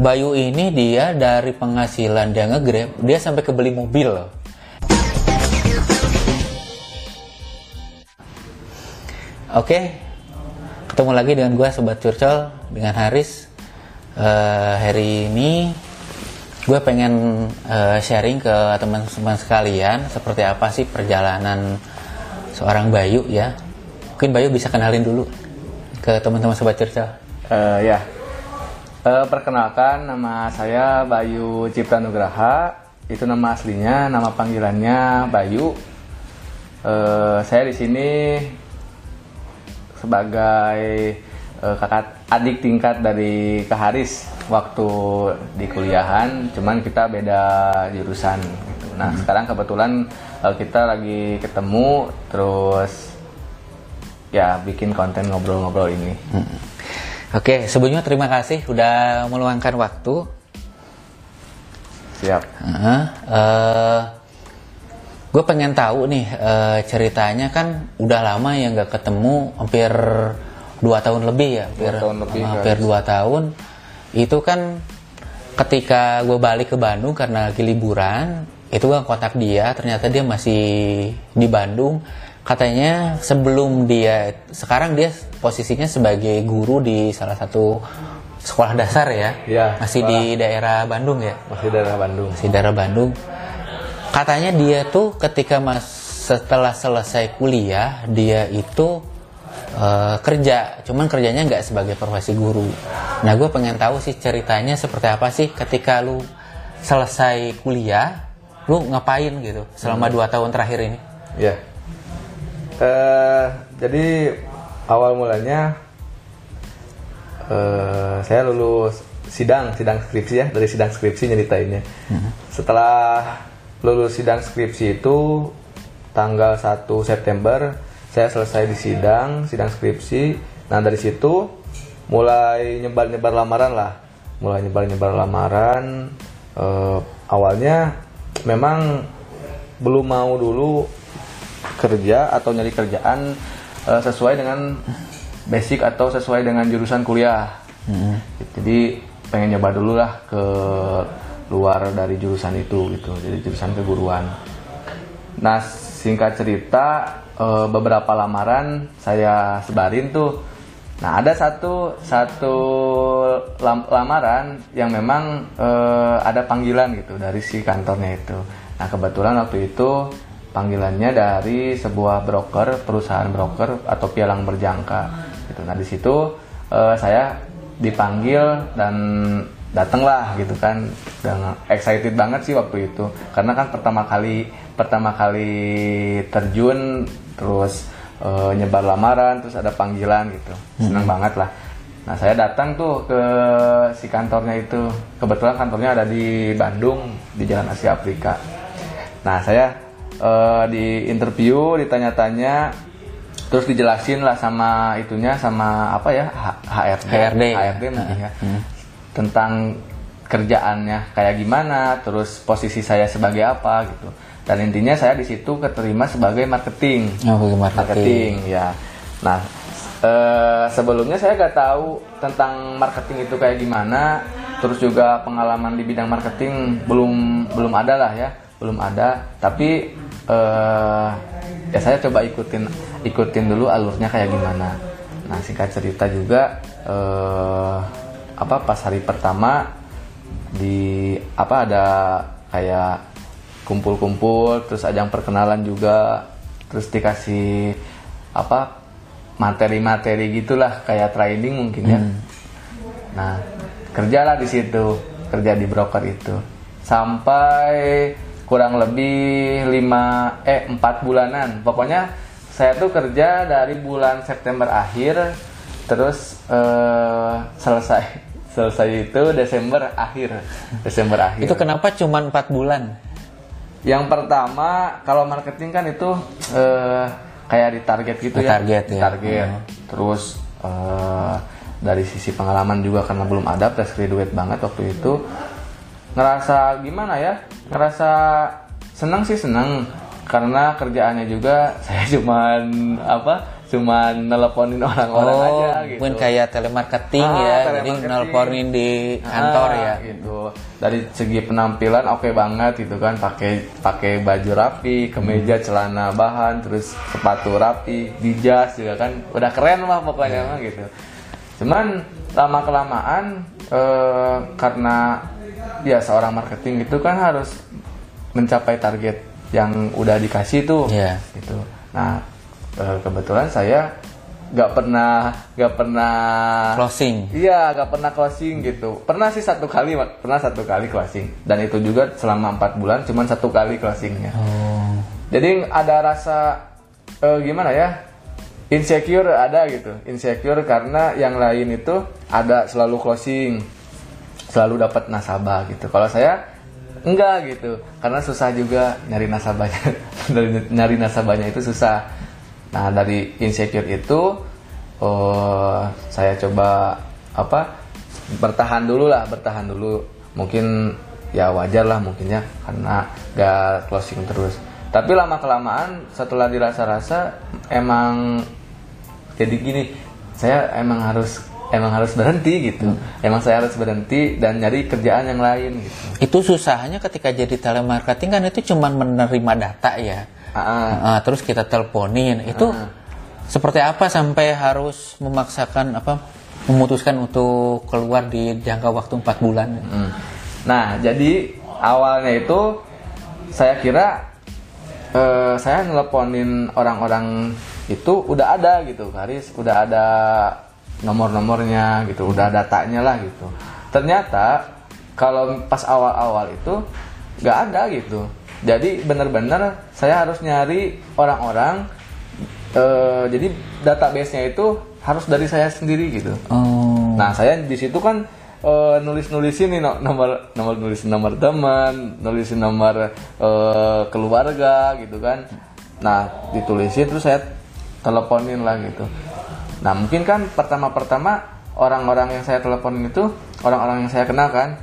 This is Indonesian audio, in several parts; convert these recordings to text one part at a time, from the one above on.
Bayu ini dia dari penghasilan dia ngegrab, dia sampai kebeli mobil loh. Oke, ketemu lagi dengan gue Sobat Curcol, dengan Haris. Eh, hari ini gue pengen eh, sharing ke teman-teman sekalian seperti apa sih perjalanan seorang Bayu ya. Mungkin Bayu bisa kenalin dulu ke teman-teman Sobat Curcol. Eh, ya, Eh, perkenalkan nama saya Bayu Cipta Nugraha. Itu nama aslinya, nama panggilannya Bayu. Eh, saya di sini sebagai eh, kakak adik tingkat dari Kak Haris waktu di kuliahan, cuman kita beda jurusan. Gitu. Nah sekarang kebetulan eh, kita lagi ketemu, terus ya bikin konten ngobrol-ngobrol ini. Oke, sebelumnya terima kasih udah meluangkan waktu. Siap. gue pengen tahu nih eh, ceritanya kan udah lama ya nggak ketemu, hampir dua tahun lebih ya, hampir tahun lebih, hampir dua tahun. Itu kan ketika gue balik ke Bandung karena lagi liburan, itu gue kontak dia, ternyata dia masih di Bandung. Katanya sebelum dia, sekarang dia posisinya sebagai guru di salah satu sekolah dasar ya, Iya, masih di daerah Bandung ya Masih daerah Bandung. si daerah Bandung. Katanya dia tuh ketika mas setelah selesai kuliah dia itu eh, kerja, cuman kerjanya nggak sebagai profesi guru. Nah gue pengen tahu sih ceritanya seperti apa sih ketika lu selesai kuliah, lu ngapain gitu selama dua tahun terakhir ini? Ya. Eh, jadi awal mulanya eh, saya lulus sidang, sidang skripsi ya, dari sidang skripsi nyeritainnya. Setelah lulus sidang skripsi itu tanggal 1 September saya selesai di sidang, sidang skripsi. Nah, dari situ mulai nyebar-nyebar lamaran lah. Mulai nyebar-nyebar lamaran eh, awalnya memang belum mau dulu kerja atau nyari kerjaan eh, sesuai dengan basic atau sesuai dengan jurusan kuliah. Jadi pengen nyoba dulu lah ke luar dari jurusan itu gitu. Jadi jurusan keguruan. Nah singkat cerita eh, beberapa lamaran saya sebarin tuh. Nah ada satu satu lam- lamaran yang memang eh, ada panggilan gitu dari si kantornya itu. Nah kebetulan waktu itu panggilannya dari sebuah broker perusahaan broker atau pialang berjangka. Gitu. Nah di situ eh, saya dipanggil dan datanglah gitu kan. Dengan excited banget sih waktu itu. Karena kan pertama kali pertama kali terjun terus eh, nyebar lamaran terus ada panggilan gitu. Senang banget lah. Nah saya datang tuh ke si kantornya itu. Kebetulan kantornya ada di Bandung di Jalan Asia Afrika. Nah saya eh, di interview ditanya-tanya terus dijelasin lah sama itunya sama apa ya HRD HRD, ya. HRD mungkin ya. tentang kerjaannya kayak gimana terus posisi saya sebagai apa gitu. Dan intinya saya di situ keterima sebagai marketing. Oh, marketing. marketing ya. Nah eh, sebelumnya saya nggak tahu tentang marketing itu kayak gimana terus juga pengalaman di bidang marketing belum belum ada lah ya belum ada tapi eh, ya saya coba ikutin ikutin dulu alurnya kayak gimana. Nah singkat cerita juga eh, apa pas hari pertama di apa ada kayak kumpul-kumpul terus ajang perkenalan juga terus dikasih apa materi-materi gitulah kayak training mungkin ya. Nah kerjalah di situ kerja di broker itu. Sampai kurang lebih lima eh empat bulanan pokoknya saya tuh kerja dari bulan September akhir terus eh, selesai selesai itu Desember akhir Desember akhir Itu kenapa cuma empat bulan? yang pertama kalau marketing kan itu eh, kayak di target gitu ya. Target ya. Target. Terus eh, dari sisi pengalaman juga karena belum ada fresh graduate banget waktu itu ngerasa gimana ya? Ngerasa senang sih senang karena kerjaannya juga saya cuman apa? cuman nelponin orang-orang oh, aja gitu. mungkin kayak telemarketing Ah, ya, jadi telemarketing. nelponin di kantor Ah, ya. gitu dari segi penampilan oke banget gitu kan pakai pakai baju rapi kemeja celana bahan terus sepatu rapi di jas juga kan udah keren lah pokoknya mah gitu cuman lama kelamaan eh, karena ya seorang marketing itu kan harus mencapai target yang udah dikasih tuh Iya. gitu nah eh, kebetulan saya nggak pernah nggak pernah Closing. Iya, gak pernah closing gitu. Pernah sih satu kali, pernah satu kali closing. Dan itu juga selama empat bulan, cuman satu kali closingnya. Oh. Jadi ada rasa eh, gimana ya? Insecure ada gitu. Insecure karena yang lain itu ada selalu closing, selalu dapat nasabah gitu. Kalau saya enggak gitu, karena susah juga nyari nasabahnya. Dari nyari nasabahnya itu susah. Nah dari insecure itu, oh, saya coba apa? Bertahan dulu lah, bertahan dulu. Mungkin ya wajar lah mungkin ya, karena gak closing terus. Tapi lama kelamaan setelah dirasa-rasa emang jadi gini saya emang harus emang harus berhenti gitu emang saya harus berhenti dan nyari kerjaan yang lain gitu Itu susahnya ketika jadi telemarketing kan itu cuman menerima data ya. Ah. Ah, terus kita teleponin. Itu seperti apa sampai harus memaksakan apa memutuskan untuk keluar di jangka waktu 4 bulan? Hmm. nah jadi awalnya itu saya kira eh, saya nelponin orang-orang itu udah ada gitu Karis udah ada nomor-nomornya gitu udah datanya lah gitu ternyata kalau pas awal-awal itu nggak ada gitu jadi bener-bener saya harus nyari orang-orang eh, jadi database-nya itu harus dari saya sendiri gitu Oh. Nah saya di situ kan eh, nulis-nulisin nih no- nomor nomor nulisin nomor teman, nulisin nomor eh, keluarga gitu kan. Nah ditulisin terus saya teleponin lah gitu. Nah mungkin kan pertama-pertama orang-orang yang saya teleponin itu orang-orang yang saya kenal kan.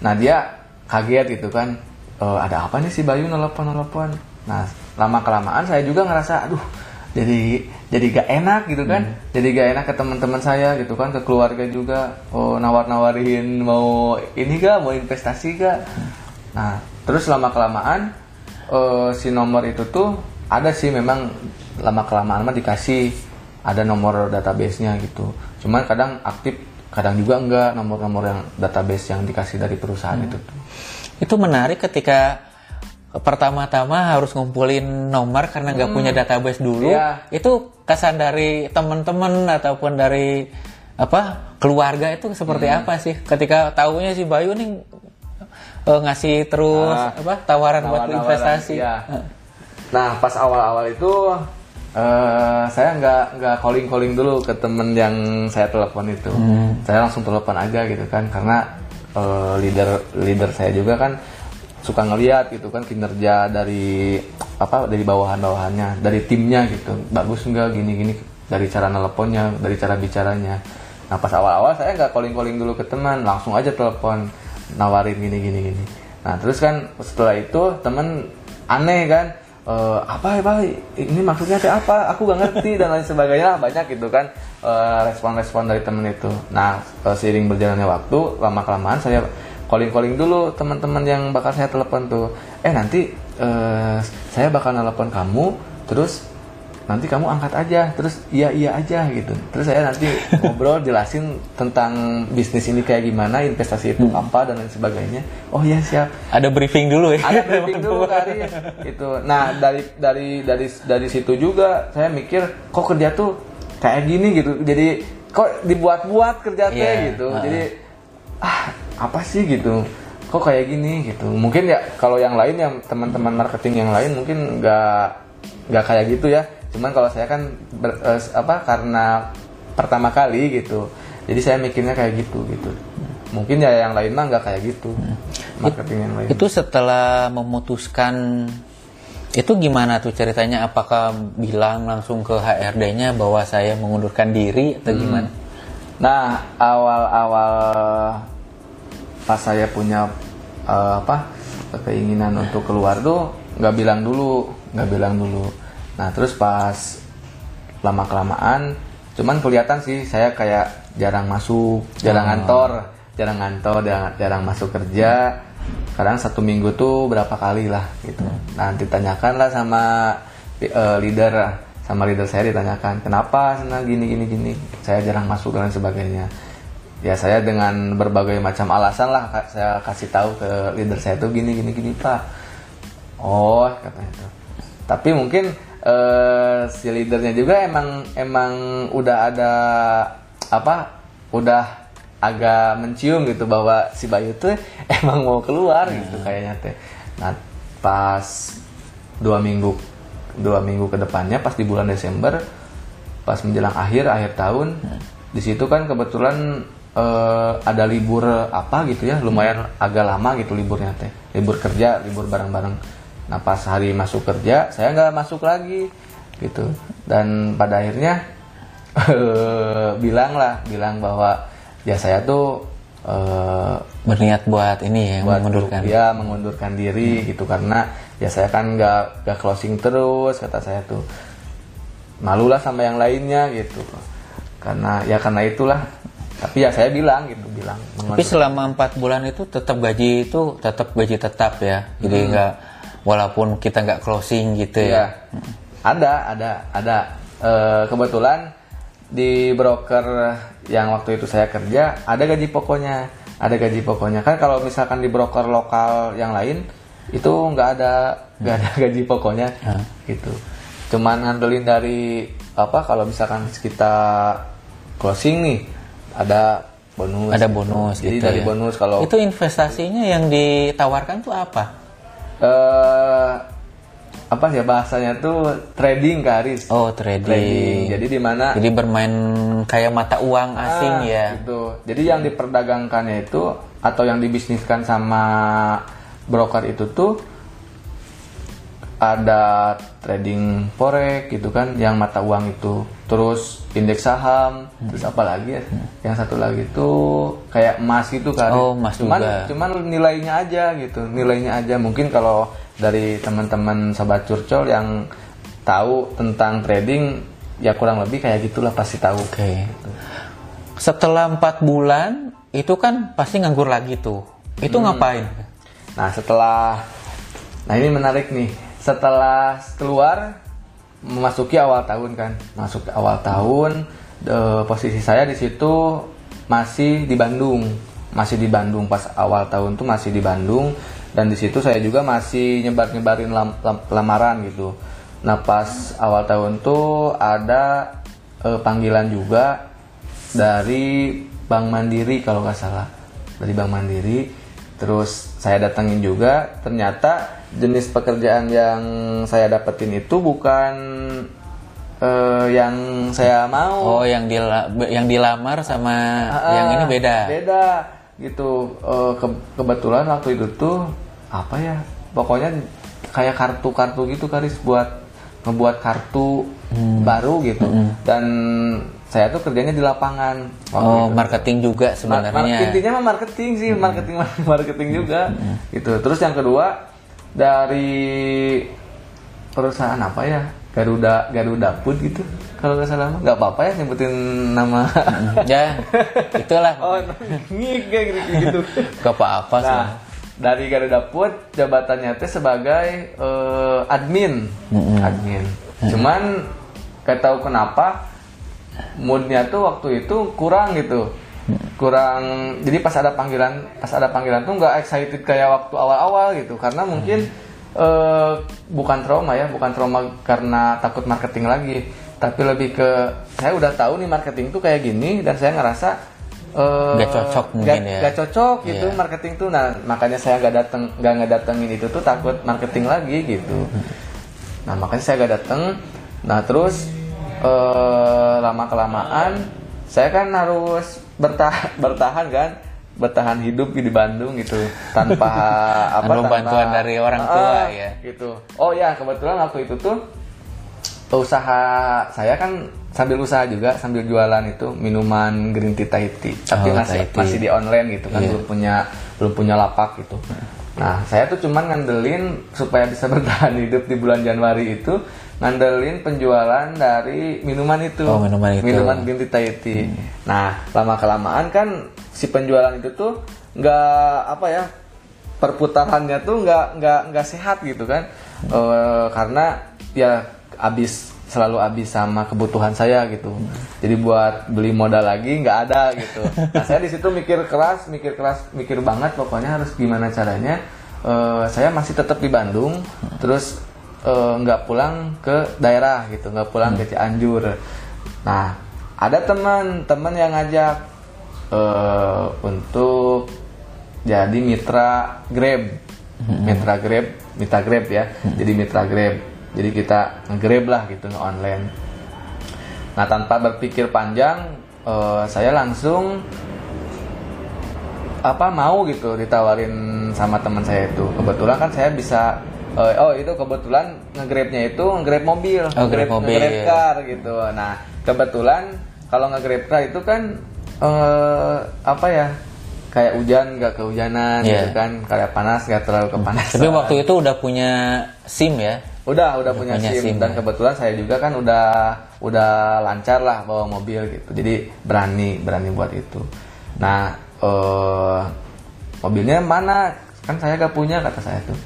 Nah dia kaget gitu kan. "Eh, ada apa nih si Bayu nelpon nelpon. Nah lama kelamaan saya juga ngerasa aduh jadi jadi gak enak gitu kan. Jadi gak enak ke teman-teman saya gitu kan ke keluarga juga. Oh nawar-nawarin mau ini gak mau investasi gak. Nah terus lama kelamaan eh, si nomor itu tuh ada sih memang lama kelamaan mah dikasih ada nomor database-nya gitu. Cuman kadang aktif, kadang juga enggak nomor-nomor yang database yang dikasih dari perusahaan itu tuh. Itu menarik ketika pertama-tama harus ngumpulin nomor karena nggak punya database dulu. Iya. Itu kesan dari teman-teman ataupun dari apa keluarga itu seperti apa sih ketika tahunya si Bayu nih eh, ngasih terus Ah, apa tawaran buat Nawar-nawaran, investasi. iya. Nah pas awal-awal itu eh, saya nggak nggak calling calling dulu ke temen yang saya telepon itu. Saya langsung telepon aja gitu kan karena eh, leader leader saya juga kan suka ngeliat gitu kan kinerja dari apa dari bawahan-bawahannya dari timnya gitu. Bagus nggak gini-gini dari cara nelponnya dari cara bicaranya. Nah pas awal-awal saya nggak calling-calling dulu ke teman langsung aja telepon nawarin gini-gini gini nah terus kan setelah itu temen aneh kan "Eh, apa ya pak? Ini maksudnya teh apa? Aku gak ngerti dan lain sebagainya lah. Banyak gitu kan eh, respon-respon dari temen itu. Nah eh, seiring berjalannya waktu lama kelamaan saya calling calling dulu teman-teman yang bakal saya telepon tuh. Eh nanti eh, saya bakal nelpon kamu terus nanti kamu angkat aja terus iya iya aja gitu. Terus saya nanti ngobrol jelasin tentang bisnis ini kayak gimana investasi itu apa dan lain sebagainya. Oh iya siap. Ada briefing dulu ya. ada briefing dulu kali itu nah dari dari dari dari situ juga saya mikir kok kerja tuh kayak gini gitu. Jadi kok dibuat-buat kerja teh Iya, gitu. heeh. jadi ah apa sih gitu? Kok kayak gini? Gitu. Mungkin ya kalau yang lain yang teman-teman marketing yang lain mungkin nggak nggak kayak gitu ya cuman kalau saya kan ber- eh, apa karena pertama kali gitu jadi saya mikirnya kayak gitu gitu mungkin ya yang lain mah nggak kayak gitu marketing yang lain Itu setelah memutuskan itu gimana tuh ceritanya? Apakah bilang langsung ke HRD-nya bahwa saya mengundurkan diri atau gimana? Nah, awal-awal pas saya punya eh, apa keinginan untuk keluar tuh nggak bilang dulu, nggak bilang dulu. Nah, terus pas lama kelamaan cuman kelihatan sih saya kayak jarang masuk jarang ngantor jarang ngantor jarang, jarang masuk kerja. Kadang satu minggu tuh berapa kali lah gitu. Nanti tanyakan lah sama eh, leader lah. sama leader saya ditanyakan kenapa senang gini gini gini? Saya jarang masuk dan sebagainya. Ya saya dengan berbagai macam alasan lah saya kasih tahu ke leader saya tuh gini gini gini pak. Oh katanya tuh. Tapi mungkin eh, si leadernya juga emang emang udah ada apa udah agak mencium gitu bahwa si Bayu tuh emang mau keluar gitu kayaknya teh. Nah pas dua minggu dua minggu ke depannya pas di bulan Desember pas menjelang akhir akhir tahun di situ kan kebetulan eh, ada libur apa gitu ya lumayan agak lama gitu liburnya teh. Libur kerja libur bareng-bareng nah pas hari masuk kerja saya nggak masuk lagi gitu. Dan pada akhirnya bilang lah bilang bahwa ya saya tuh eh, berniat buat ini ya buat mengundurkan. ya mengundurkan diri gitu. Karena ya saya kan nggak nggak closing terus kata saya tuh. Malulah sama yang lainnya gitu. Karena ya karena itulah. Tapi ya saya bilang gitu bilang. Tapi selama empat bulan itu tetap gaji itu tetap gaji tetap ya. Jadi Hmm. Walaupun kita nggak closing gitu Iya. ya Ada, ada, ada. Eh, kebetulan di broker yang waktu itu saya kerja ada gaji pokoknya, ada gaji pokoknya. Kan kalau misalkan di broker lokal yang lain itu nggak ada nggak ada gaji pokoknya gitu. Cuman ngandelin dari apa kalau misalkan kita closing nih ada bonus. ada gitu. bonus Jadi gitu dari ya. bonus kalau itu investasinya yang ditawarkan tuh apa eh apa ya bahasanya tuh trading Karis. oh trading, Jadi di mana jadi bermain kayak mata uang asing Ah, ya Gitu. Jadi yang diperdagangkannya itu atau yang dibisniskan sama broker itu tuh ada trading forex gitu kan yang mata uang itu. Terus indeks saham terus apa lagi ya? Yang satu lagi tuh kayak emas gitu kan. Oh, emas cuman juga. cuman nilainya aja gitu nilainya aja. Mungkin kalau dari teman-teman sahabat curcol yang tahu tentang trading ya kurang lebih kayak gitulah pasti tahu. Oke. Setelah empat bulan itu kan pasti nganggur lagi tuh. Itu Hmm. ngapain? Nah setelah, nah ini menarik nih. Setelah keluar, memasuki awal tahun kan, masuk awal tahun, de- posisi saya di situ masih di Bandung, masih di Bandung. Pas awal tahun tuh masih di Bandung. Dan di situ saya juga masih nyebar nyebarin lam, lam- lamaran gitu. Nah pas awal tahun tuh ada eh, panggilan juga dari Bank Mandiri kalau nggak salah. Dari Bank Mandiri. Terus saya datangin juga. Ternyata jenis pekerjaan yang saya dapetin itu bukan eh, yang saya mau. Oh yang dila- yang dilamar sama Ah, yang ini beda? beda. Gitu. Eh, ke- kebetulan waktu itu tuh apa ya pokoknya kayak kartu-kartu gitu karis buat ngebuat kartu Hmm. baru gitu. Dan saya tuh kerjanya di lapangan oh itu. marketing juga sebenarnya Hmm. mar- intinya mah marketing sih marketing marketing juga gitu. Terus yang kedua dari perusahaan apa ya? Garuda Garuda Food gitu kalau nggak salah. Nggak apa-apa ya nyebutin nama. Ya itulah oh ngik kayak gitu gitu apa-apa sih. Nah dari Garuda Food jabatannya teh sebagai eh, admin. Admin. Cuman gak tahu kenapa moodnya tuh waktu itu kurang gitu kurang jadi pas ada panggilan pas ada panggilan tuh nggak excited kayak waktu awal-awal gitu. Karena mungkin eh, bukan trauma ya bukan trauma karena takut marketing lagi. Tapi lebih ke saya udah tahu nih marketing tuh kayak gini dan saya ngerasa eh, Nggak cocok mungkin nggak- ya. nggak cocok gitu Iya. marketing tuh. Nah makanya saya nggak datang nggak ngedatengin itu tuh takut marketing lagi gitu. Nah makanya saya nggak datang nah terus eh, lama kelamaan saya kan harus bertahan bertahan kan bertahan hidup di Bandung gitu tanpa apa Anu bantuan dari orang tua, Ah, ya. gitu oh ya kebetulan waktu itu tuh usaha saya kan sambil usaha juga sambil jualan itu minuman green tea Tahiti tapi Oh, masih Tahiti. masih di online gitu kan Iya. belum punya belum punya lapak gitu nah saya tuh cuman ngandelin supaya bisa bertahan hidup di bulan Januari itu ngandelin penjualan dari minuman itu. Oh, minuman itu. Minuman tea Thai tea. Nah, lama kelamaan kan si penjualan itu tuh nggak apa ya perputarannya tuh nggak nggak nggak sehat gitu kan. Eh, karena ya abis selalu habis sama kebutuhan saya gitu. Jadi buat beli modal lagi nggak ada gitu. Nah saya di situ mikir keras mikir keras mikir banget pokoknya harus gimana caranya. Eh, saya masih tetap di Bandung. Terus eh, nggak pulang ke daerah gitu nggak pulang ke Cianjur. Nah ada teman teman yang ngajak eh, untuk jadi mitra Grab. Mitra Grab mitra Grab ya. Jadi mitra Grab. Jadi kita nge-grab lah gitu nge-online. Nah tanpa berpikir panjang eh, saya langsung apa mau gitu ditawarin sama teman saya itu. Kebetulan kan saya bisa eh, oh itu kebetulan nge-grabnya itu nge-grab mobil Oh, grab mobil. nge-grab car gitu nah kebetulan kalau nge-grab car itu kan eh, apa ya kayak hujan nggak kehujanan Iya. gitu kan kayak panas nggak terlalu kepanasan Tapi waktu itu udah punya SIM ya? udah udah punya, punya SIM, SIM, dan ya. kebetulan saya juga kan udah udah lancar lah bawa mobil gitu jadi berani berani buat itu nah eh mobilnya mana kan saya gak punya kata saya tuh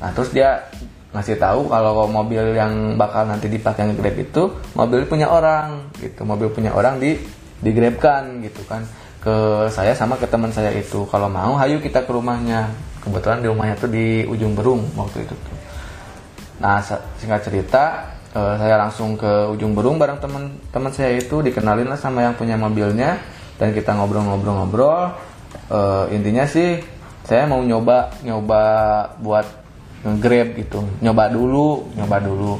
nah terus dia ngasih tahu kalau mobil yang bakal nanti dipakai nge-grab itu mobil punya orang gitu. Mobil punya orang di digrabkan gitu kan. Ke saya sama ke teman saya itu. Kalau mau hayu kita ke rumahnya. Kebetulan di rumahnya tuh di ujung berung waktu itu tuh. Nah, singkat cerita, eh, saya langsung ke ujung berung bareng teman-teman saya itu dikenalin lah sama yang punya mobilnya. Dan kita ngobrol-ngobrol-ngobrol. Eh, intinya sih saya mau nyoba nyoba buat nge-grab gitu, nyoba dulu, nyoba dulu.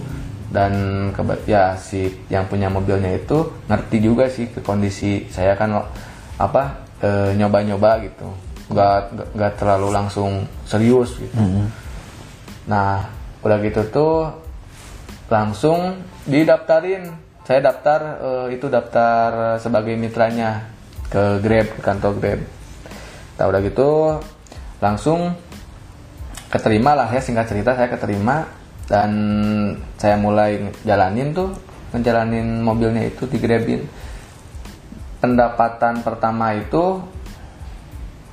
Dan keba- ya si yang punya mobilnya itu ngerti juga sih ke kondisi saya kan apa eh, nyoba-nyoba gitu, nggak nggak- terlalu langsung serius gitu. Nah, udah gitu tuh langsung didaftarin. Saya daftar eh, itu daftar sebagai mitranya ke Grab, ke kantor Grab. Nah, udah gitu langsung keterima lah ya singkat cerita saya keterima dan saya mulai jalanin tuh ngejalanin mobilnya itu di Grabin. Pendapatan pertama itu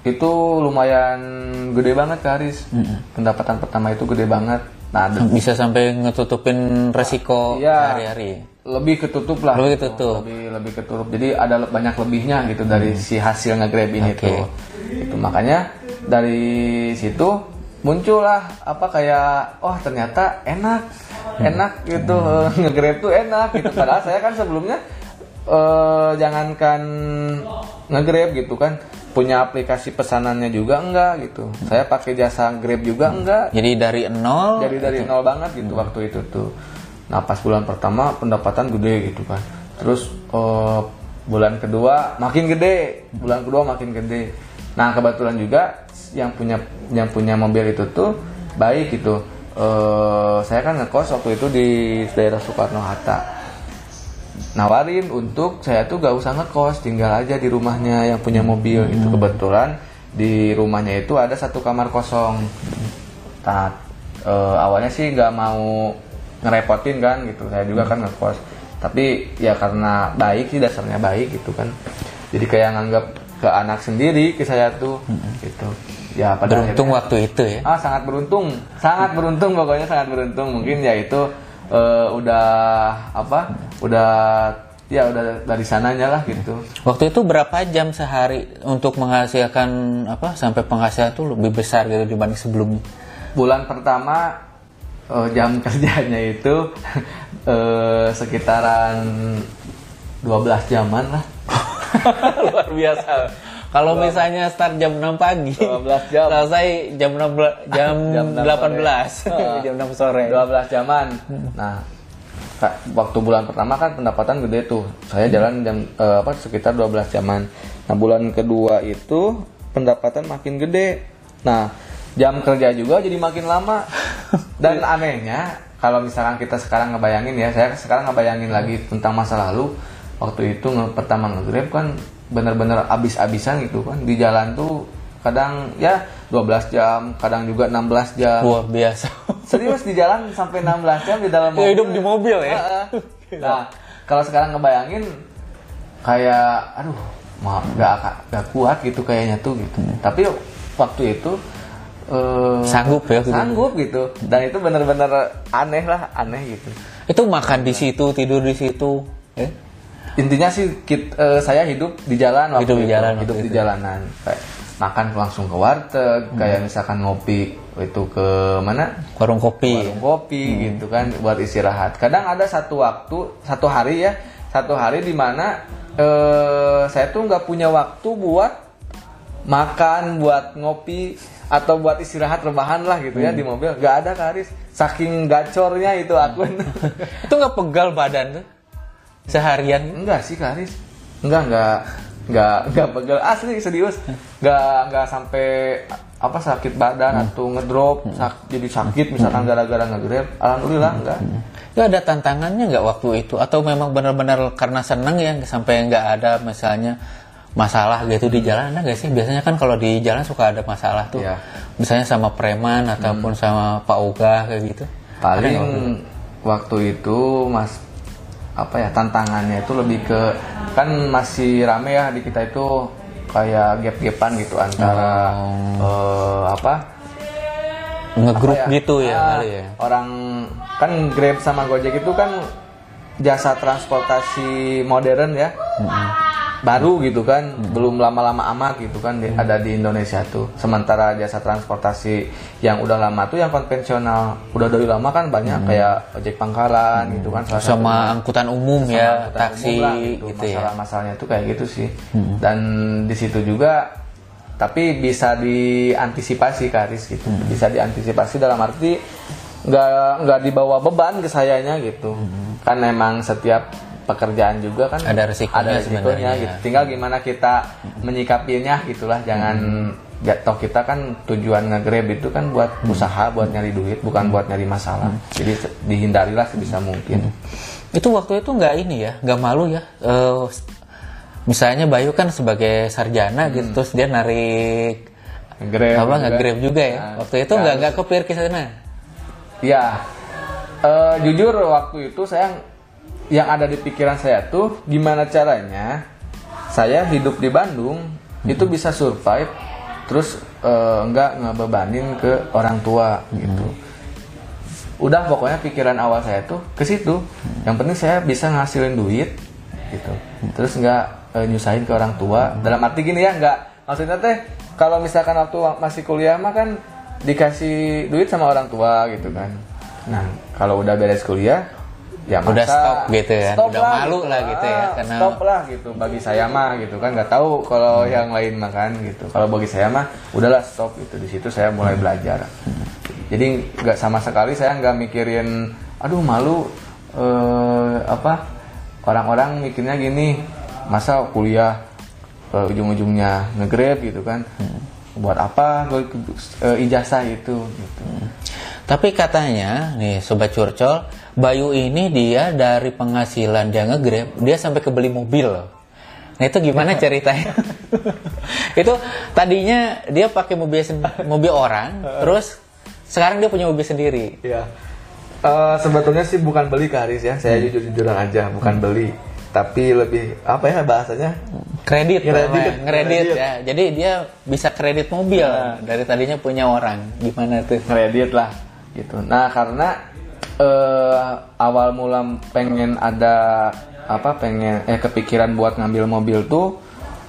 itu lumayan gede banget Kak Haris. Pendapatan pertama itu gede banget. Nah, Bisa sampai ngetutupin resiko Iya. hari-hari. lebih ketutup lah. Lebih gitu. ketutup. Lebih lebih ketutup. Jadi ada banyak lebihnya gitu dari si hasil nge-grab ini Oke. tuh. Itu makanya dari situ muncullah apa kayak oh ternyata enak. Enak gitu nge-grab tuh enak gitu. Padahal saya kan sebelumnya eh jangankan nge-grab gitu kan punya aplikasi pesanannya juga enggak gitu. Saya pakai jasa Grab juga enggak. Jadi dari nol, dari dari nol banget gitu waktu itu tuh. Nah pas bulan pertama pendapatan gede gitu kan. Terus eh, bulan kedua makin gede bulan kedua makin gede nah kebetulan juga yang punya yang punya mobil itu tuh baik gitu. Eh, saya kan ngekos waktu itu di daerah Soekarno Hatta. Nawarin untuk saya tuh gak usah ngekos tinggal aja di rumahnya yang punya mobil itu. Kebetulan di rumahnya itu ada satu kamar kosong. Nah eh, awalnya sih nggak mau ngerepotin kan gitu. Saya juga kan ngekos. Tapi ya karena baik sih dasarnya baik gitu kan. Jadi kayak nganggap ke anak sendiri ke saya tuh gitu ya pada beruntung akhirnya- waktu itu ya. Ah sangat beruntung, sangat beruntung pokoknya sangat beruntung. Mungkin ya itu eh, udah apa? Udah ya udah dari sananya lah gitu. Waktu itu berapa jam sehari untuk menghasilkan apa sampai penghasilan tuh lebih besar gitu dibanding sebelumnya? Bulan pertama eh, jam kerjanya itu eh, sekitaran 12 jaman lah. Luar biasa. Kalau misalnya start jam 6 pagi, 12 jam. selesai jam 6 jam, Jam 6 18, sore. jam 6 sore. 12 jaman. Nah, ka- waktu bulan pertama kan pendapatan gede tuh. Saya jalan jam eh, apa sekitar 12 jaman. Nah, bulan kedua itu pendapatan makin gede. Nah, jam kerja juga jadi makin lama. Dan anehnya kalau misalkan kita sekarang ngebayangin ya, saya sekarang ngebayangin lagi tentang masa lalu. Waktu itu pertama nge-grab kan bener-bener abis-abisan gitu kan di jalan tuh kadang ya 12 jam kadang juga 16 jam Luar biasa. serius di jalan sampai 16 jam di dalam Ya, hidup di mobil ya. Nah kalau sekarang ngebayangin kayak aduh maaf gak, gak kuat gitu kayaknya tuh gitu tapi waktu itu eh, Sanggup ya, gitu. sanggup gitu dan itu bener-bener aneh lah aneh gitu Itu makan di situ, tidur di situ. Eh? Intinya sih kit- eh, saya hidup di jalan waktu Hidup di itu. jalan hidup di itu. jalanan kayak makan langsung ke warteg kayak misalkan ngopi itu ke mana Warung kopi. warung kopi gitu kan buat istirahat kadang ada satu waktu satu hari ya satu hari di mana eh, saya tuh nggak punya waktu buat makan buat ngopi atau buat istirahat rebahan lah gitu ya di mobil nggak ada Karis saking gacornya itu akun Itu nggak pegal badan tuh? Seharian? Enggak sih Karis. Enggak, enggak enggak enggak pegel asli serius. Enggak enggak sampai apa sakit badan atau ngedrop sak- jadi sakit misalkan gara-gara ngegrab. Alhamdulillah enggak. Itu ada tantangannya nggak waktu itu? Atau memang benar-benar karena seneng ya sampai nggak ada misalnya masalah gitu di jalan ada nggak sih? Biasanya kan kalau di jalan suka ada masalah tuh. Iya. Misalnya sama preman ataupun sama Pak Uga kayak gitu. Paling waktu itu Mas apa ya tantangannya itu lebih ke kan masih rame ya di kita itu kayak gap-gapan gitu antara eh, apa Ngegrup ya? gitu ya kali ya. Orang kan Grab sama Gojek itu kan jasa transportasi modern ya. Baru gitu kan, belum lama-lama amat gitu kan di- ada di Indonesia tuh. Sementara jasa transportasi yang udah lama tuh yang konvensional, udah dari lama kan banyak kayak ojek pangkalan gitu kan salah Sama satunya. angkutan umum Sama ya, angkutan taksi umum lah gitu, ya. Masalah-masalahnya tuh kayak gitu sih. Dan di situ juga tapi bisa diantisipasi Karis gitu. Hmm. Bisa diantisipasi dalam arti nggak nggak dibawa beban ke sayanya gitu. Kan emang setiap pekerjaan juga kan Hmm. Ada resikonya ada resikonya gitu. Tinggal gimana kita menyikapinya gitulah. Jangan Hmm. ya, toh kita kan tujuan nge-grab itu kan buat usaha, buat nyari duit, bukan buat nyari masalah. Hmm. Jadi dihindarilah sebisa mungkin. Itu waktu itu nggak ini ya, nggak malu ya. Eh, misalnya Bayu kan sebagai sarjana gitu, terus dia narik Nge-grab apa juga. nggak grab juga ya. Nah, waktu itu nggak nggak kepikir ke sana. Ya, eh, jujur waktu itu saya yang ada di pikiran saya tuh gimana caranya saya hidup di Bandung itu bisa survive terus eh, nggak ngebebanin ke orang tua gitu. Udah pokoknya pikiran awal saya tuh ke situ. Yang penting saya bisa ngasilin duit gitu. Terus nggak eh, nyusahin ke orang tua. Dalam arti gini ya nggak maksudnya teh kalau misalkan waktu masih kuliah mah kan dikasih duit sama orang tua gitu kan. Nah kalau udah beres kuliah ya Udah masa- stop gitu ya, stop udah malu lah gitu ya, Ah, karena- stop lah gitu bagi saya mah gitu kan nggak tahu kalau yang lain mah kan gitu. Kalau bagi saya mah udahlah stop gitu. Di situ saya mulai belajar. Jadi nggak sama sekali saya nggak mikirin aduh malu eh, apa orang-orang mikirnya gini masa kuliah eh, ujung-ujungnya ngegrab gitu kan buat apa gue eh, ijazah itu? Gitu. Tapi katanya nih sobat curcol, Bayu ini dia dari penghasilan dia nge-grab, dia sampai kebeli mobil loh. Nah itu gimana ceritanya? itu tadinya dia pakai mobil mobil orang, terus sekarang dia punya mobil sendiri. Iya. Eh, sebetulnya sih bukan beli Karis ya, saya jujur-jujuran aja, bukan beli. Tapi lebih apa ya bahasanya? Kredit, Kredit, kredit kredit. ya. Jadi dia bisa kredit mobil dari tadinya punya orang. Gimana tuh? Kredit lah gitu. Nah, karena eh, awal mula pengen ada apa pengen eh kepikiran buat ngambil mobil tuh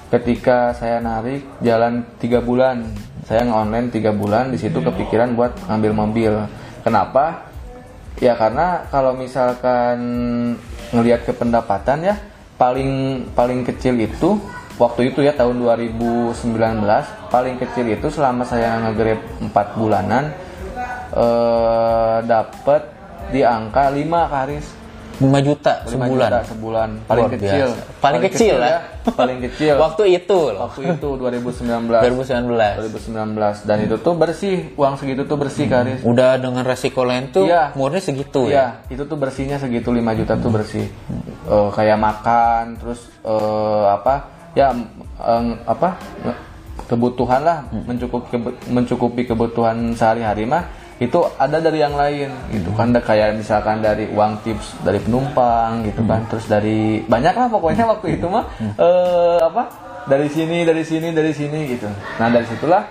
ketika saya narik jalan tiga bulan. Saya nge-online tiga bulan di situ kepikiran buat ngambil mobil. Kenapa? Ya karena kalau misalkan ngelihat ke pendapatan ya paling paling kecil itu waktu itu ya tahun 2019 paling kecil itu selama saya nge-grab 4 bulanan eh dapat di angka 5 karis 5 juta 5 sebulan. juta sebulan paling Luar kecil biasa. Paling kecil ya. paling kecil Waktu itu loh. waktu itu 2019 2019. 2019 dan itu tuh bersih uang segitu tuh bersih karis Udah dengan resiko lain tuh Iya. murni segitu ya. Iya, itu tuh bersihnya segitu 5 juta tuh bersih. Eh, kayak makan, terus eh, apa? Ya em, apa? kebutuhan lah mencukupi kebe- mencukupi kebutuhan sehari-hari mah itu ada dari yang lain. Gitu kan ada kayak misalkan dari uang tips dari penumpang gitu kan. Terus dari banyak lah pokoknya waktu itu mah. Eh, apa? Dari sini dari sini dari sini gitu. Nah dari situlah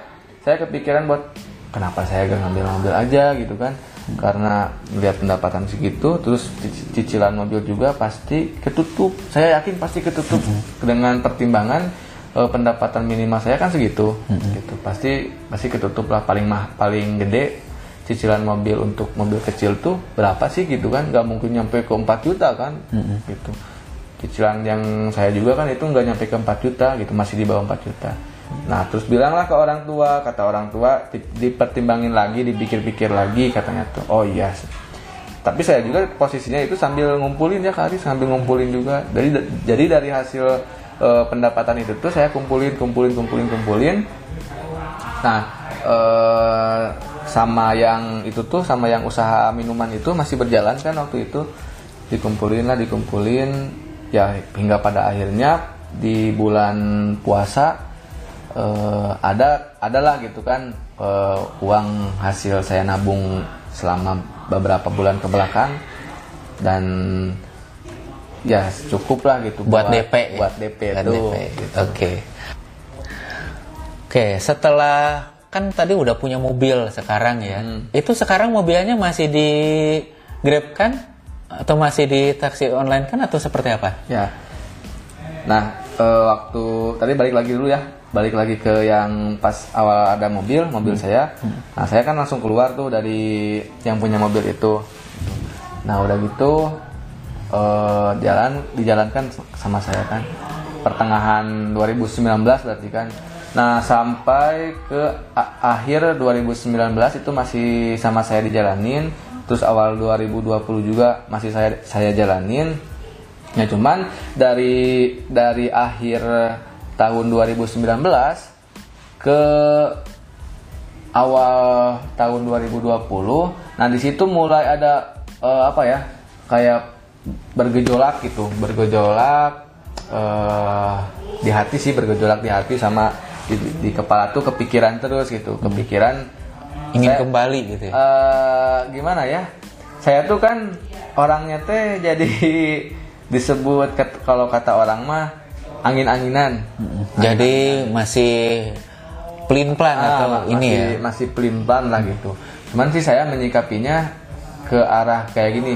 saya kepikiran buat kenapa saya gak ngambil-ngambil aja gitu kan. Karena melihat pendapatan segitu terus cic- cicilan mobil juga pasti ketutup. Saya yakin pasti ketutup dengan pertimbangan eh, pendapatan minimal saya kan segitu gitu. Pasti pasti ketutup lah. Paling mah paling gede cicilan mobil untuk mobil kecil tuh berapa sih gitu kan? Nggak mungkin nyampe ke 4 juta kan? Gitu. Cicilan yang saya juga kan itu nggak nyampe ke 4 juta gitu masih di bawah 4 juta. Nah terus bilanglah ke orang tua kata orang tua di- dipertimbangin lagi dipikir-pikir lagi katanya tuh. Oh iya. Tapi saya juga posisinya itu sambil ngumpulin ya kali sambil ngumpulin juga. Dari jadi dari hasil eh, pendapatan itu tuh saya kumpulin kumpulin kumpulin kumpulin. Nah eh, sama yang itu tuh sama yang usaha minuman itu masih berjalan kan waktu itu dikumpulin lah dikumpulin ya hingga pada akhirnya di bulan puasa eh, ada adalah gitu kan eh, uang hasil saya nabung selama beberapa bulan ke belakang dan ya cukup lah gitu buat DP ya? buat DP Buat itu DP. gitu. Oke. Oke, setelah kan tadi udah punya mobil sekarang ya. Hmm. Itu sekarang mobilnya masih di Grab kan atau masih di taksi online kan atau seperti apa? Ya. Nah, eh, waktu tadi balik lagi dulu ya, balik lagi ke yang pas awal ada mobil, mobil saya. Nah, saya kan langsung keluar tuh dari yang punya mobil itu. Nah, udah gitu eh, jalan dijalankan sama saya kan pertengahan 2019 berarti kan. Nah, sampai ke akhir 2019 itu masih sama saya dijalanin. Terus awal 2020 juga masih saya saya jalanin. Ya cuman dari dari akhir tahun 2019 ke awal tahun 2020, nah di situ mulai ada eh, apa ya kayak bergejolak gitu, bergejolak eh, di hati sih bergejolak di hati sama di, di kepala tuh kepikiran terus gitu, kepikiran Ingin saya- kembali gitu ya. eh gimana ya? Saya tuh kan orangnya teh jadi disebut ket- kalau kata orang mah angin-anginan. Jadi masih pelin plan Ah, atau ma- ini masih, ya. masih pelin-pelan lah gitu. Cuman sih saya menyikapinya ke arah kayak gini.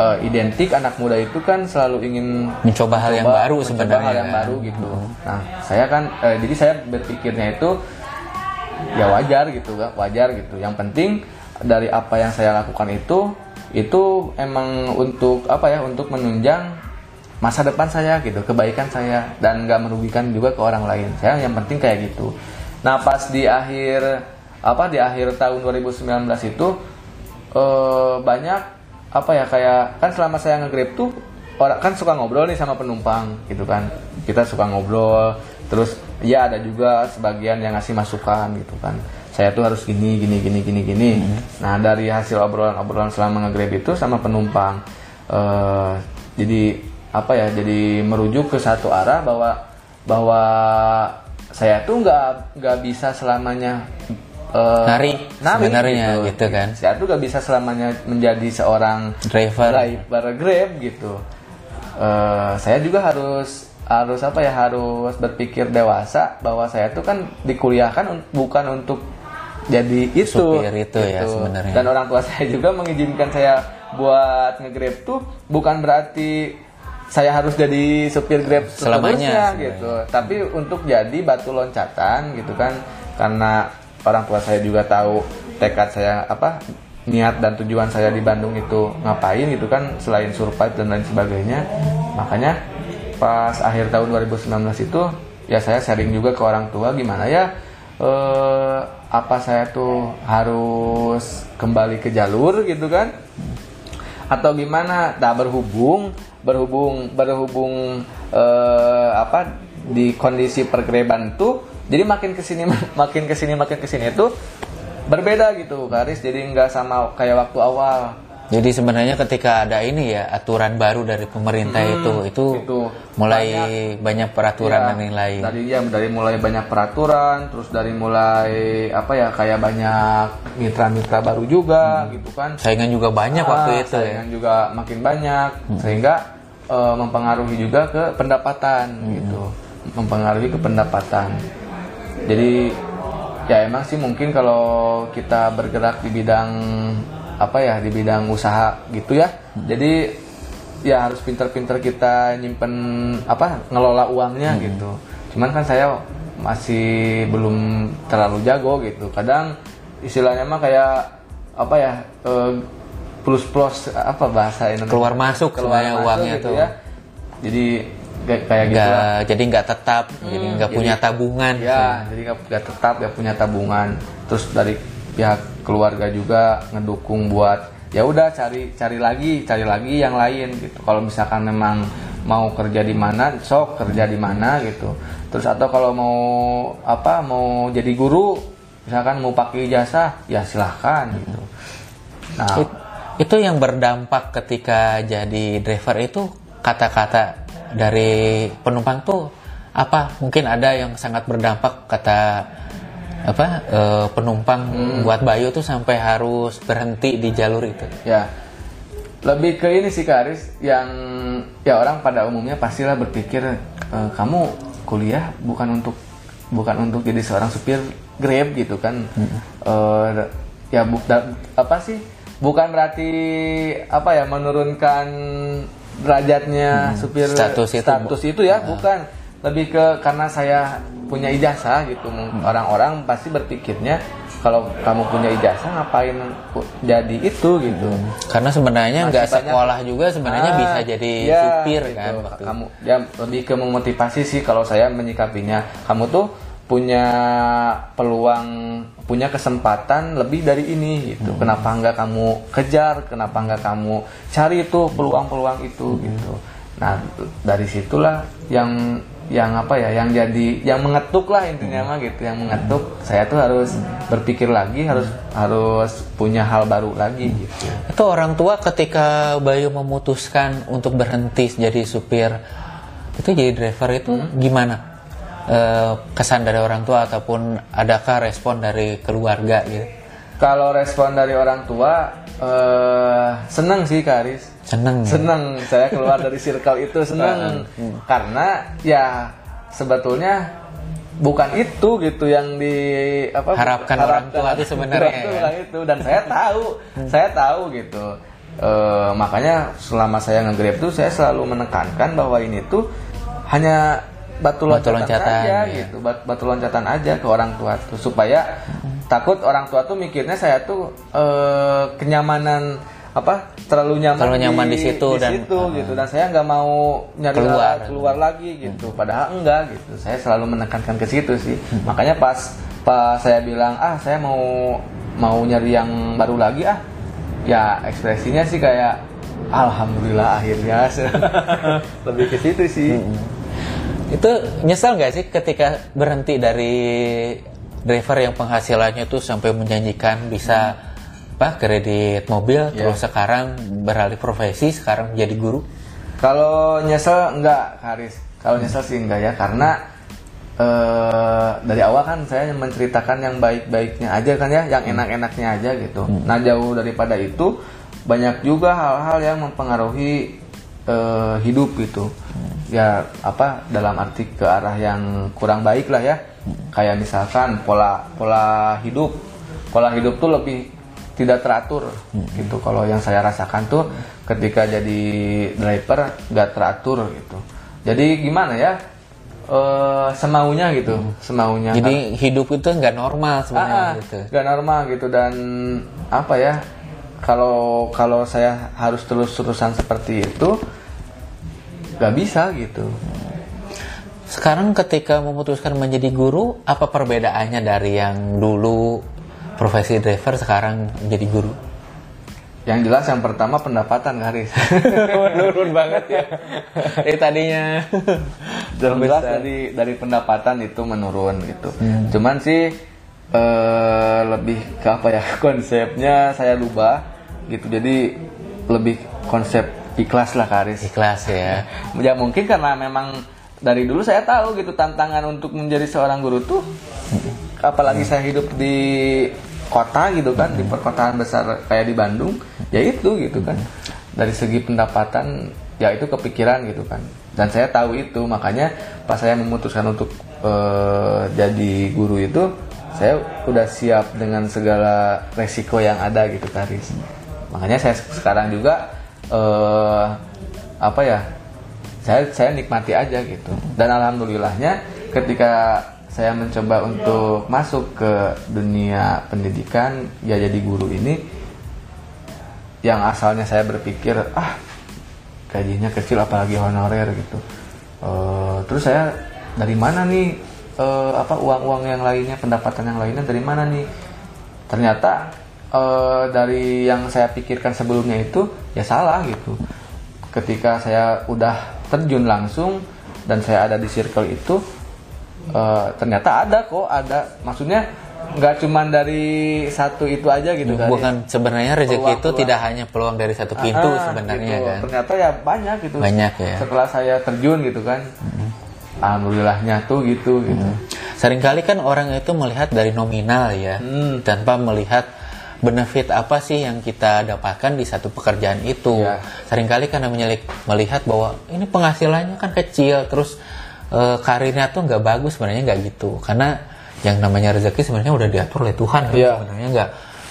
Eh, identik anak muda itu kan selalu ingin Mencoba hal yang mencoba- baru mencoba sebenarnya hal yang kan. baru gitu. Nah, saya kan eh, jadi saya berpikirnya itu ya wajar gitu kan, wajar gitu. Yang penting dari apa yang saya lakukan itu itu emang untuk apa ya? Untuk menunjang masa depan saya gitu, kebaikan saya dan nggak merugikan juga ke orang lain. Saya yang penting kayak gitu. Nah, pas di akhir apa di akhir tahun 2019 itu eh, banyak apa ya kayak kan selama saya nge-grab tuh orang kan suka ngobrol nih sama penumpang gitu kan. Kita suka ngobrol terus ya ada juga sebagian yang ngasih masukan gitu kan. Saya tuh harus gini gini gini gini gini. Nah dari hasil obrolan-obrolan selama nge-grab itu sama penumpang eh, jadi apa ya jadi merujuk ke satu arah bahwa bahwa saya tuh nggak nggak bisa selamanya eh, Narik sebenarnya gitu kan. saya tuh gak bisa selamanya menjadi seorang Driver. driver Grab gitu. Eh, saya juga harus harus apa ya harus berpikir dewasa bahwa saya tuh kan dikuliahkan un- bukan untuk jadi itu Supir itu ya gitu. sebenarnya. dan orang tua saya juga mengizinkan saya buat nge-grab tuh bukan berarti saya harus jadi supir grab Selamanya, gitu tapi untuk jadi batu loncatan gitu kan karena orang tua saya juga tahu tekad saya apa niat dan tujuan saya di Bandung itu ngapain gitu kan selain survive dan lain sebagainya. Makanya pas akhir tahun 2019 itu ya saya sharing juga ke orang tua gimana ya eh, apa saya tuh harus kembali ke jalur gitu kan? Atau gimana? Nah berhubung berhubung berhubung eh, apa di kondisi pergreban tuh jadi makin ke sini makin ke sini makin ke sini itu berbeda gitu Karis jadi nggak sama kayak waktu awal Jadi sebenarnya ketika ada ini ya aturan baru dari pemerintah itu itu itu mulai banyak, peraturan Ya, dan lain-lain. Dari ya dari mulai banyak peraturan, terus dari mulai apa ya kayak banyak mitra-mitra baru juga gitu kan. Saingan juga banyak Ah, waktu itu ya. saingan juga makin banyak sehingga eh, mempengaruhi juga ke pendapatan gitu. Mempengaruhi ke pendapatan. Jadi ya emang sih mungkin kalau kita bergerak di bidang apa ya di bidang usaha gitu ya. Jadi ya harus pinter-pinter kita nyimpen apa ngelola uangnya gitu. Cuman kan saya masih belum terlalu jago gitu. Kadang istilahnya mah kayak apa ya eh, plus plus apa bahasa Indonesia Keluar masuk sebenarnya uangnya gitu tuh. ya. Jadi kayak kayak gitu lah. Nggak, jadi nggak tetap, jadi nggak punya tabungan. Ya, jadi nggak nggak tetap ya punya tabungan. Terus dari pihak keluarga juga ngedukung buat ya udah cari cari lagi, cari lagi yang lain gitu. Kalau misalkan memang mau kerja di mana, sok kerja di mana gitu. Terus atau kalau mau apa mau jadi guru, misalkan mau pakai ijazah, ya silahkan gitu. Nah, It- itu yang berdampak ketika jadi driver itu kata-kata dari penumpang tuh apa mungkin ada yang sangat berdampak kata apa eh, penumpang buat Bayu tuh sampai harus berhenti di jalur itu Ya, lebih ke ini sih Karis yang ya orang pada umumnya pastilah berpikir "Eh, kamu kuliah bukan untuk bukan untuk jadi seorang supir Grab gitu kan. Eh, ya bu, da- apa sih? Bukan berarti apa ya menurunkan derajatnya supir Status itu. status itu ya, bukan. Lebih ke karena saya punya ijazah gitu. Orang-orang pasti berpikirnya kalau kamu punya ijazah ngapain jadi itu gitu. karena sebenarnya nggak sekolah juga sebenarnya Ah, bisa jadi ya, supir gitu. kan waktu kamu ya lebih ke memotivasi sih kalau saya menyikapinya kamu tuh punya peluang punya kesempatan lebih dari ini gitu. Hmm. kenapa nggak kamu kejar? Kenapa nggak kamu cari tuh peluang-peluang itu Hmm. gitu. Nah dari situlah yang yang apa ya yang jadi yang mengetuk lah intinya mah gitu. Yang mengetuk saya tuh harus berpikir lagi harus harus punya hal baru lagi gitu. Itu orang tua ketika Bayu memutuskan untuk berhenti jadi supir itu jadi driver itu gimana? Eh, kesan dari orang tua ataupun adakah respon dari keluarga gitu? Kalau respon dari orang tua, eh seneng sih Kak Aris. Seneng. ya? Seneng saya keluar dari circle itu seneng karena ya sebetulnya bukan itu gitu yang di apa Harapkan orang tua itu sebenarnya, ya. itu dan saya tahu, saya tahu gitu. Eh, makanya selama saya nge-grab tuh saya selalu menekankan bahwa ini tuh hanya batu Batu loncatan, loncatan, aja ya. gitu, bat- batu loncatan aja ke orang tua tuh supaya takut orang tua tuh mikirnya saya tuh eh, kenyamanan apa terlalu nyaman Terlalu nyaman di situ dan- situ, gitu. Dan saya nggak mau nyari Keluar. keluar. keluar lagi gitu. Padahal enggak gitu. Saya selalu menekankan ke situ sih. Makanya pas pas saya bilang ah saya mau mau nyari yang baru lagi ah. Ya ekspresinya sih kayak alhamdulillah akhirnya. Lebih ke situ sih Itu nyesel nggak sih ketika berhenti dari driver yang penghasilannya tuh sampai menjanjikan bisa apa kredit mobil terus sekarang beralih profesi sekarang jadi guru? Kalau nyesel enggak, Haris. Kalau nyesel sih enggak ya, karena eh dari awal kan saya menceritakan yang baik-baiknya aja kan ya, yang enak-enaknya aja gitu. Nah jauh daripada itu banyak juga hal-hal yang mempengaruhi eh, hidup gitu. Ya apa dalam arti ke arah yang kurang baik lah ya. Kayak misalkan pola pola hidup, pola hidup tuh lebih tidak teratur gitu. Kalau yang saya rasakan tuh ketika jadi driver nggak teratur gitu. Jadi gimana ya? Eh semaunya gitu semaunya. Jadi hidup itu nggak normal sebenarnya Ah, ah, gitu. nggak normal gitu. Dan apa ya? Kalau kalau saya harus terus terusan seperti itu nggak bisa gitu Sekarang ketika memutuskan menjadi guru, apa perbedaannya dari yang dulu profesi driver sekarang menjadi guru? yang jelas yang pertama pendapatan Haris Menurun banget ya. Dari tadinya. Yang jelas dari dari pendapatan itu menurun gitu. Cuman sih eh, lebih ke apa ya konsepnya saya lupa gitu. Jadi lebih konsep ikhlas lah Karis. Ikhlas ya. Ya mungkin karena memang dari dulu saya tahu gitu tantangan untuk menjadi seorang guru tuh apalagi saya hidup di kota gitu kan di perkotaan besar kayak di Bandung ya itu gitu kan. Dari segi pendapatan ya itu kepikiran gitu kan. Dan saya tahu itu makanya pas saya memutuskan untuk eh, jadi guru itu saya udah siap dengan segala resiko yang ada gitu Karis. Makanya saya sekarang juga eh, apa ya saya saya nikmati aja gitu. Dan alhamdulillahnya ketika saya mencoba untuk masuk ke dunia pendidikan ya jadi guru ini yang asalnya saya berpikir ah gajinya kecil apalagi honorer gitu. Eh, terus saya dari mana nih eh, apa uang-uang yang lainnya pendapatan yang lainnya dari mana nih? Ternyata eh, dari yang saya pikirkan sebelumnya itu ya salah gitu. Ketika saya udah terjun langsung dan saya ada di circle itu eh, ternyata ada kok ada. Maksudnya nggak cuman dari satu itu aja gitu kan bukan sebenarnya rezeki itu Peluang-peluang. tidak hanya peluang dari satu pintu Ah, sebenarnya gitu. kan? Ternyata ya banyak gitu. Banyak ya. setelah saya terjun gitu kan. Alhamdulillahnya tuh gitu gitu. Seringkali kan orang itu melihat dari nominal ya, Hmm. tanpa melihat benefit apa sih yang kita dapatkan di satu pekerjaan itu. Ya. Seringkali karena menyelik- melihat bahwa ini penghasilannya kan kecil, terus eh, karirnya tuh nggak bagus sebenarnya nggak gitu. Karena yang namanya rezeki sebenarnya udah diatur oleh Tuhan kan Iya. sebenarnya nggak.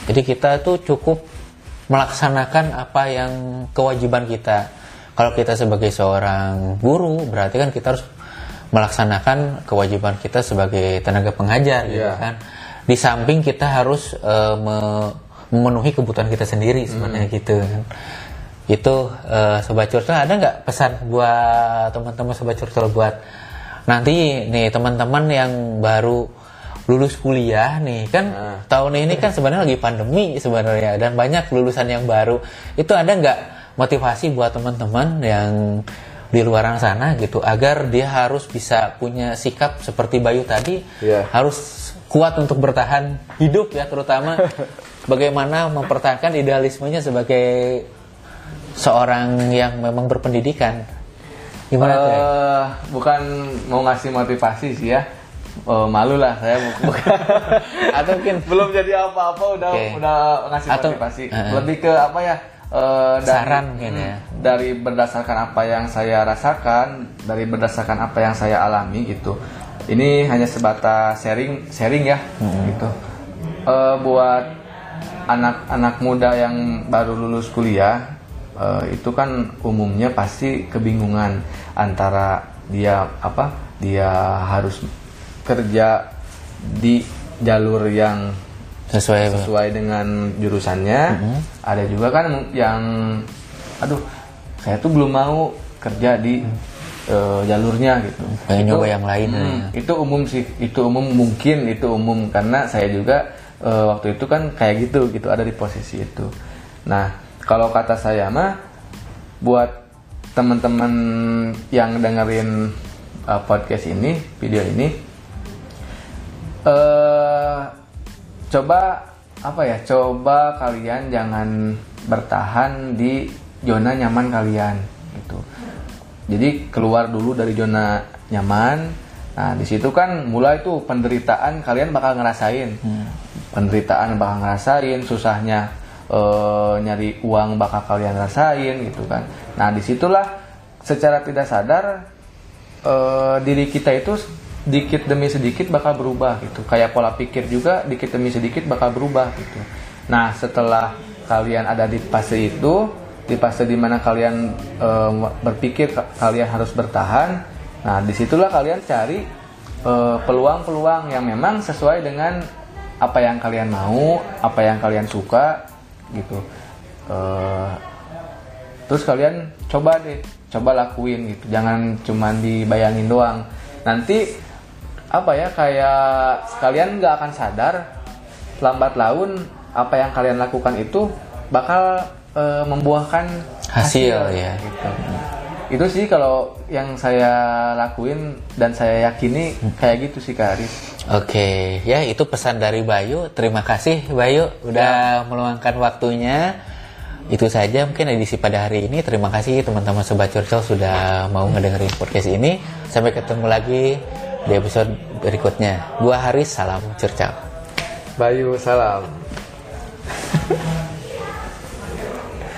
Jadi kita tuh cukup melaksanakan apa yang kewajiban kita. Kalau kita sebagai seorang guru, berarti kan kita harus melaksanakan kewajiban kita sebagai tenaga pengajar gitu Iya. kan. Di samping kita harus me- memenuhi kebutuhan kita sendiri sebenarnya gitu kan. Itu eh, sobat curcol ada nggak pesan buat teman-teman sobat curcol buat nanti nih teman-teman yang baru lulus kuliah nih? Kan tahun ini kan sebenarnya lagi pandemi sebenarnya dan banyak lulusan yang baru. Itu ada nggak motivasi buat teman-teman yang di luar sana gitu agar dia harus bisa punya sikap seperti Bayu tadi? Iya. harus kuat untuk bertahan hidup ya terutama bagaimana mempertahankan idealismenya sebagai seorang yang memang berpendidikan gimana tuh ya? Eh, bukan mau ngasih motivasi sih ya Eh, malu lah saya bu- bukan atau mungkin belum jadi apa-apa udah Oke. udah ngasih Atau- motivasi eh. lebih ke apa ya eh, dari, Saran mungkin ya. dari berdasarkan apa yang saya rasakan dari berdasarkan apa yang saya alami gitu ini hanya sebatas sharing sharing ya gitu. Eh, buat anak-anak muda yang baru lulus kuliah eh, itu kan umumnya pasti kebingungan antara dia apa dia harus kerja di jalur yang sesuai sesuai dengan jurusannya. Ada juga kan yang, aduh, saya tuh belum mau kerja di eh, jalurnya gitu. Pengen Itu- nyoba yang lain, Hmm, ya. Itu umum sih, itu umum mungkin itu umum karena saya juga eh, waktu itu kan kayak gitu gitu ada di posisi itu. Nah kalau kata saya mah buat teman-teman yang dengerin eh, podcast ini, video ini, eh coba apa ya coba kalian jangan bertahan di zona nyaman kalian gitu jadi keluar dulu dari zona nyaman nah di situ kan mulai tuh penderitaan kalian bakal ngerasain penderitaan bakal ngerasain susahnya eh, nyari uang bakal kalian rasain gitu kan nah di situlah secara tidak sadar eh, diri kita itu sedikit demi sedikit bakal berubah gitu. Kayak pola pikir juga dikit demi sedikit bakal berubah gitu. Nah, setelah kalian ada di fase itu, di fase di mana kalian eh, berpikir ka- kalian harus bertahan, nah di situlah kalian cari eh, peluang-peluang yang memang sesuai dengan apa yang kalian mau, apa yang kalian suka gitu. Eh, terus kalian coba deh coba lakuin gitu jangan cuman dibayangin doang nanti apa ya kayak kalian nggak akan sadar lambat laun apa yang kalian lakukan itu bakal eh, membuahkan Hasil, ya. gitu. itu sih kalau yang saya lakuin dan saya yakini kayak gitu sih Kak Aris Oke, ya itu pesan dari Bayu. Terima kasih Bayu udah meluangkan waktunya itu saja mungkin edisi pada hari ini. Terima kasih teman-teman Sobat Curcol sudah mau ngedengerin podcast ini. Sampai ketemu lagi di episode berikutnya. Gua Haris, salam Curcol. Bayu salam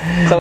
so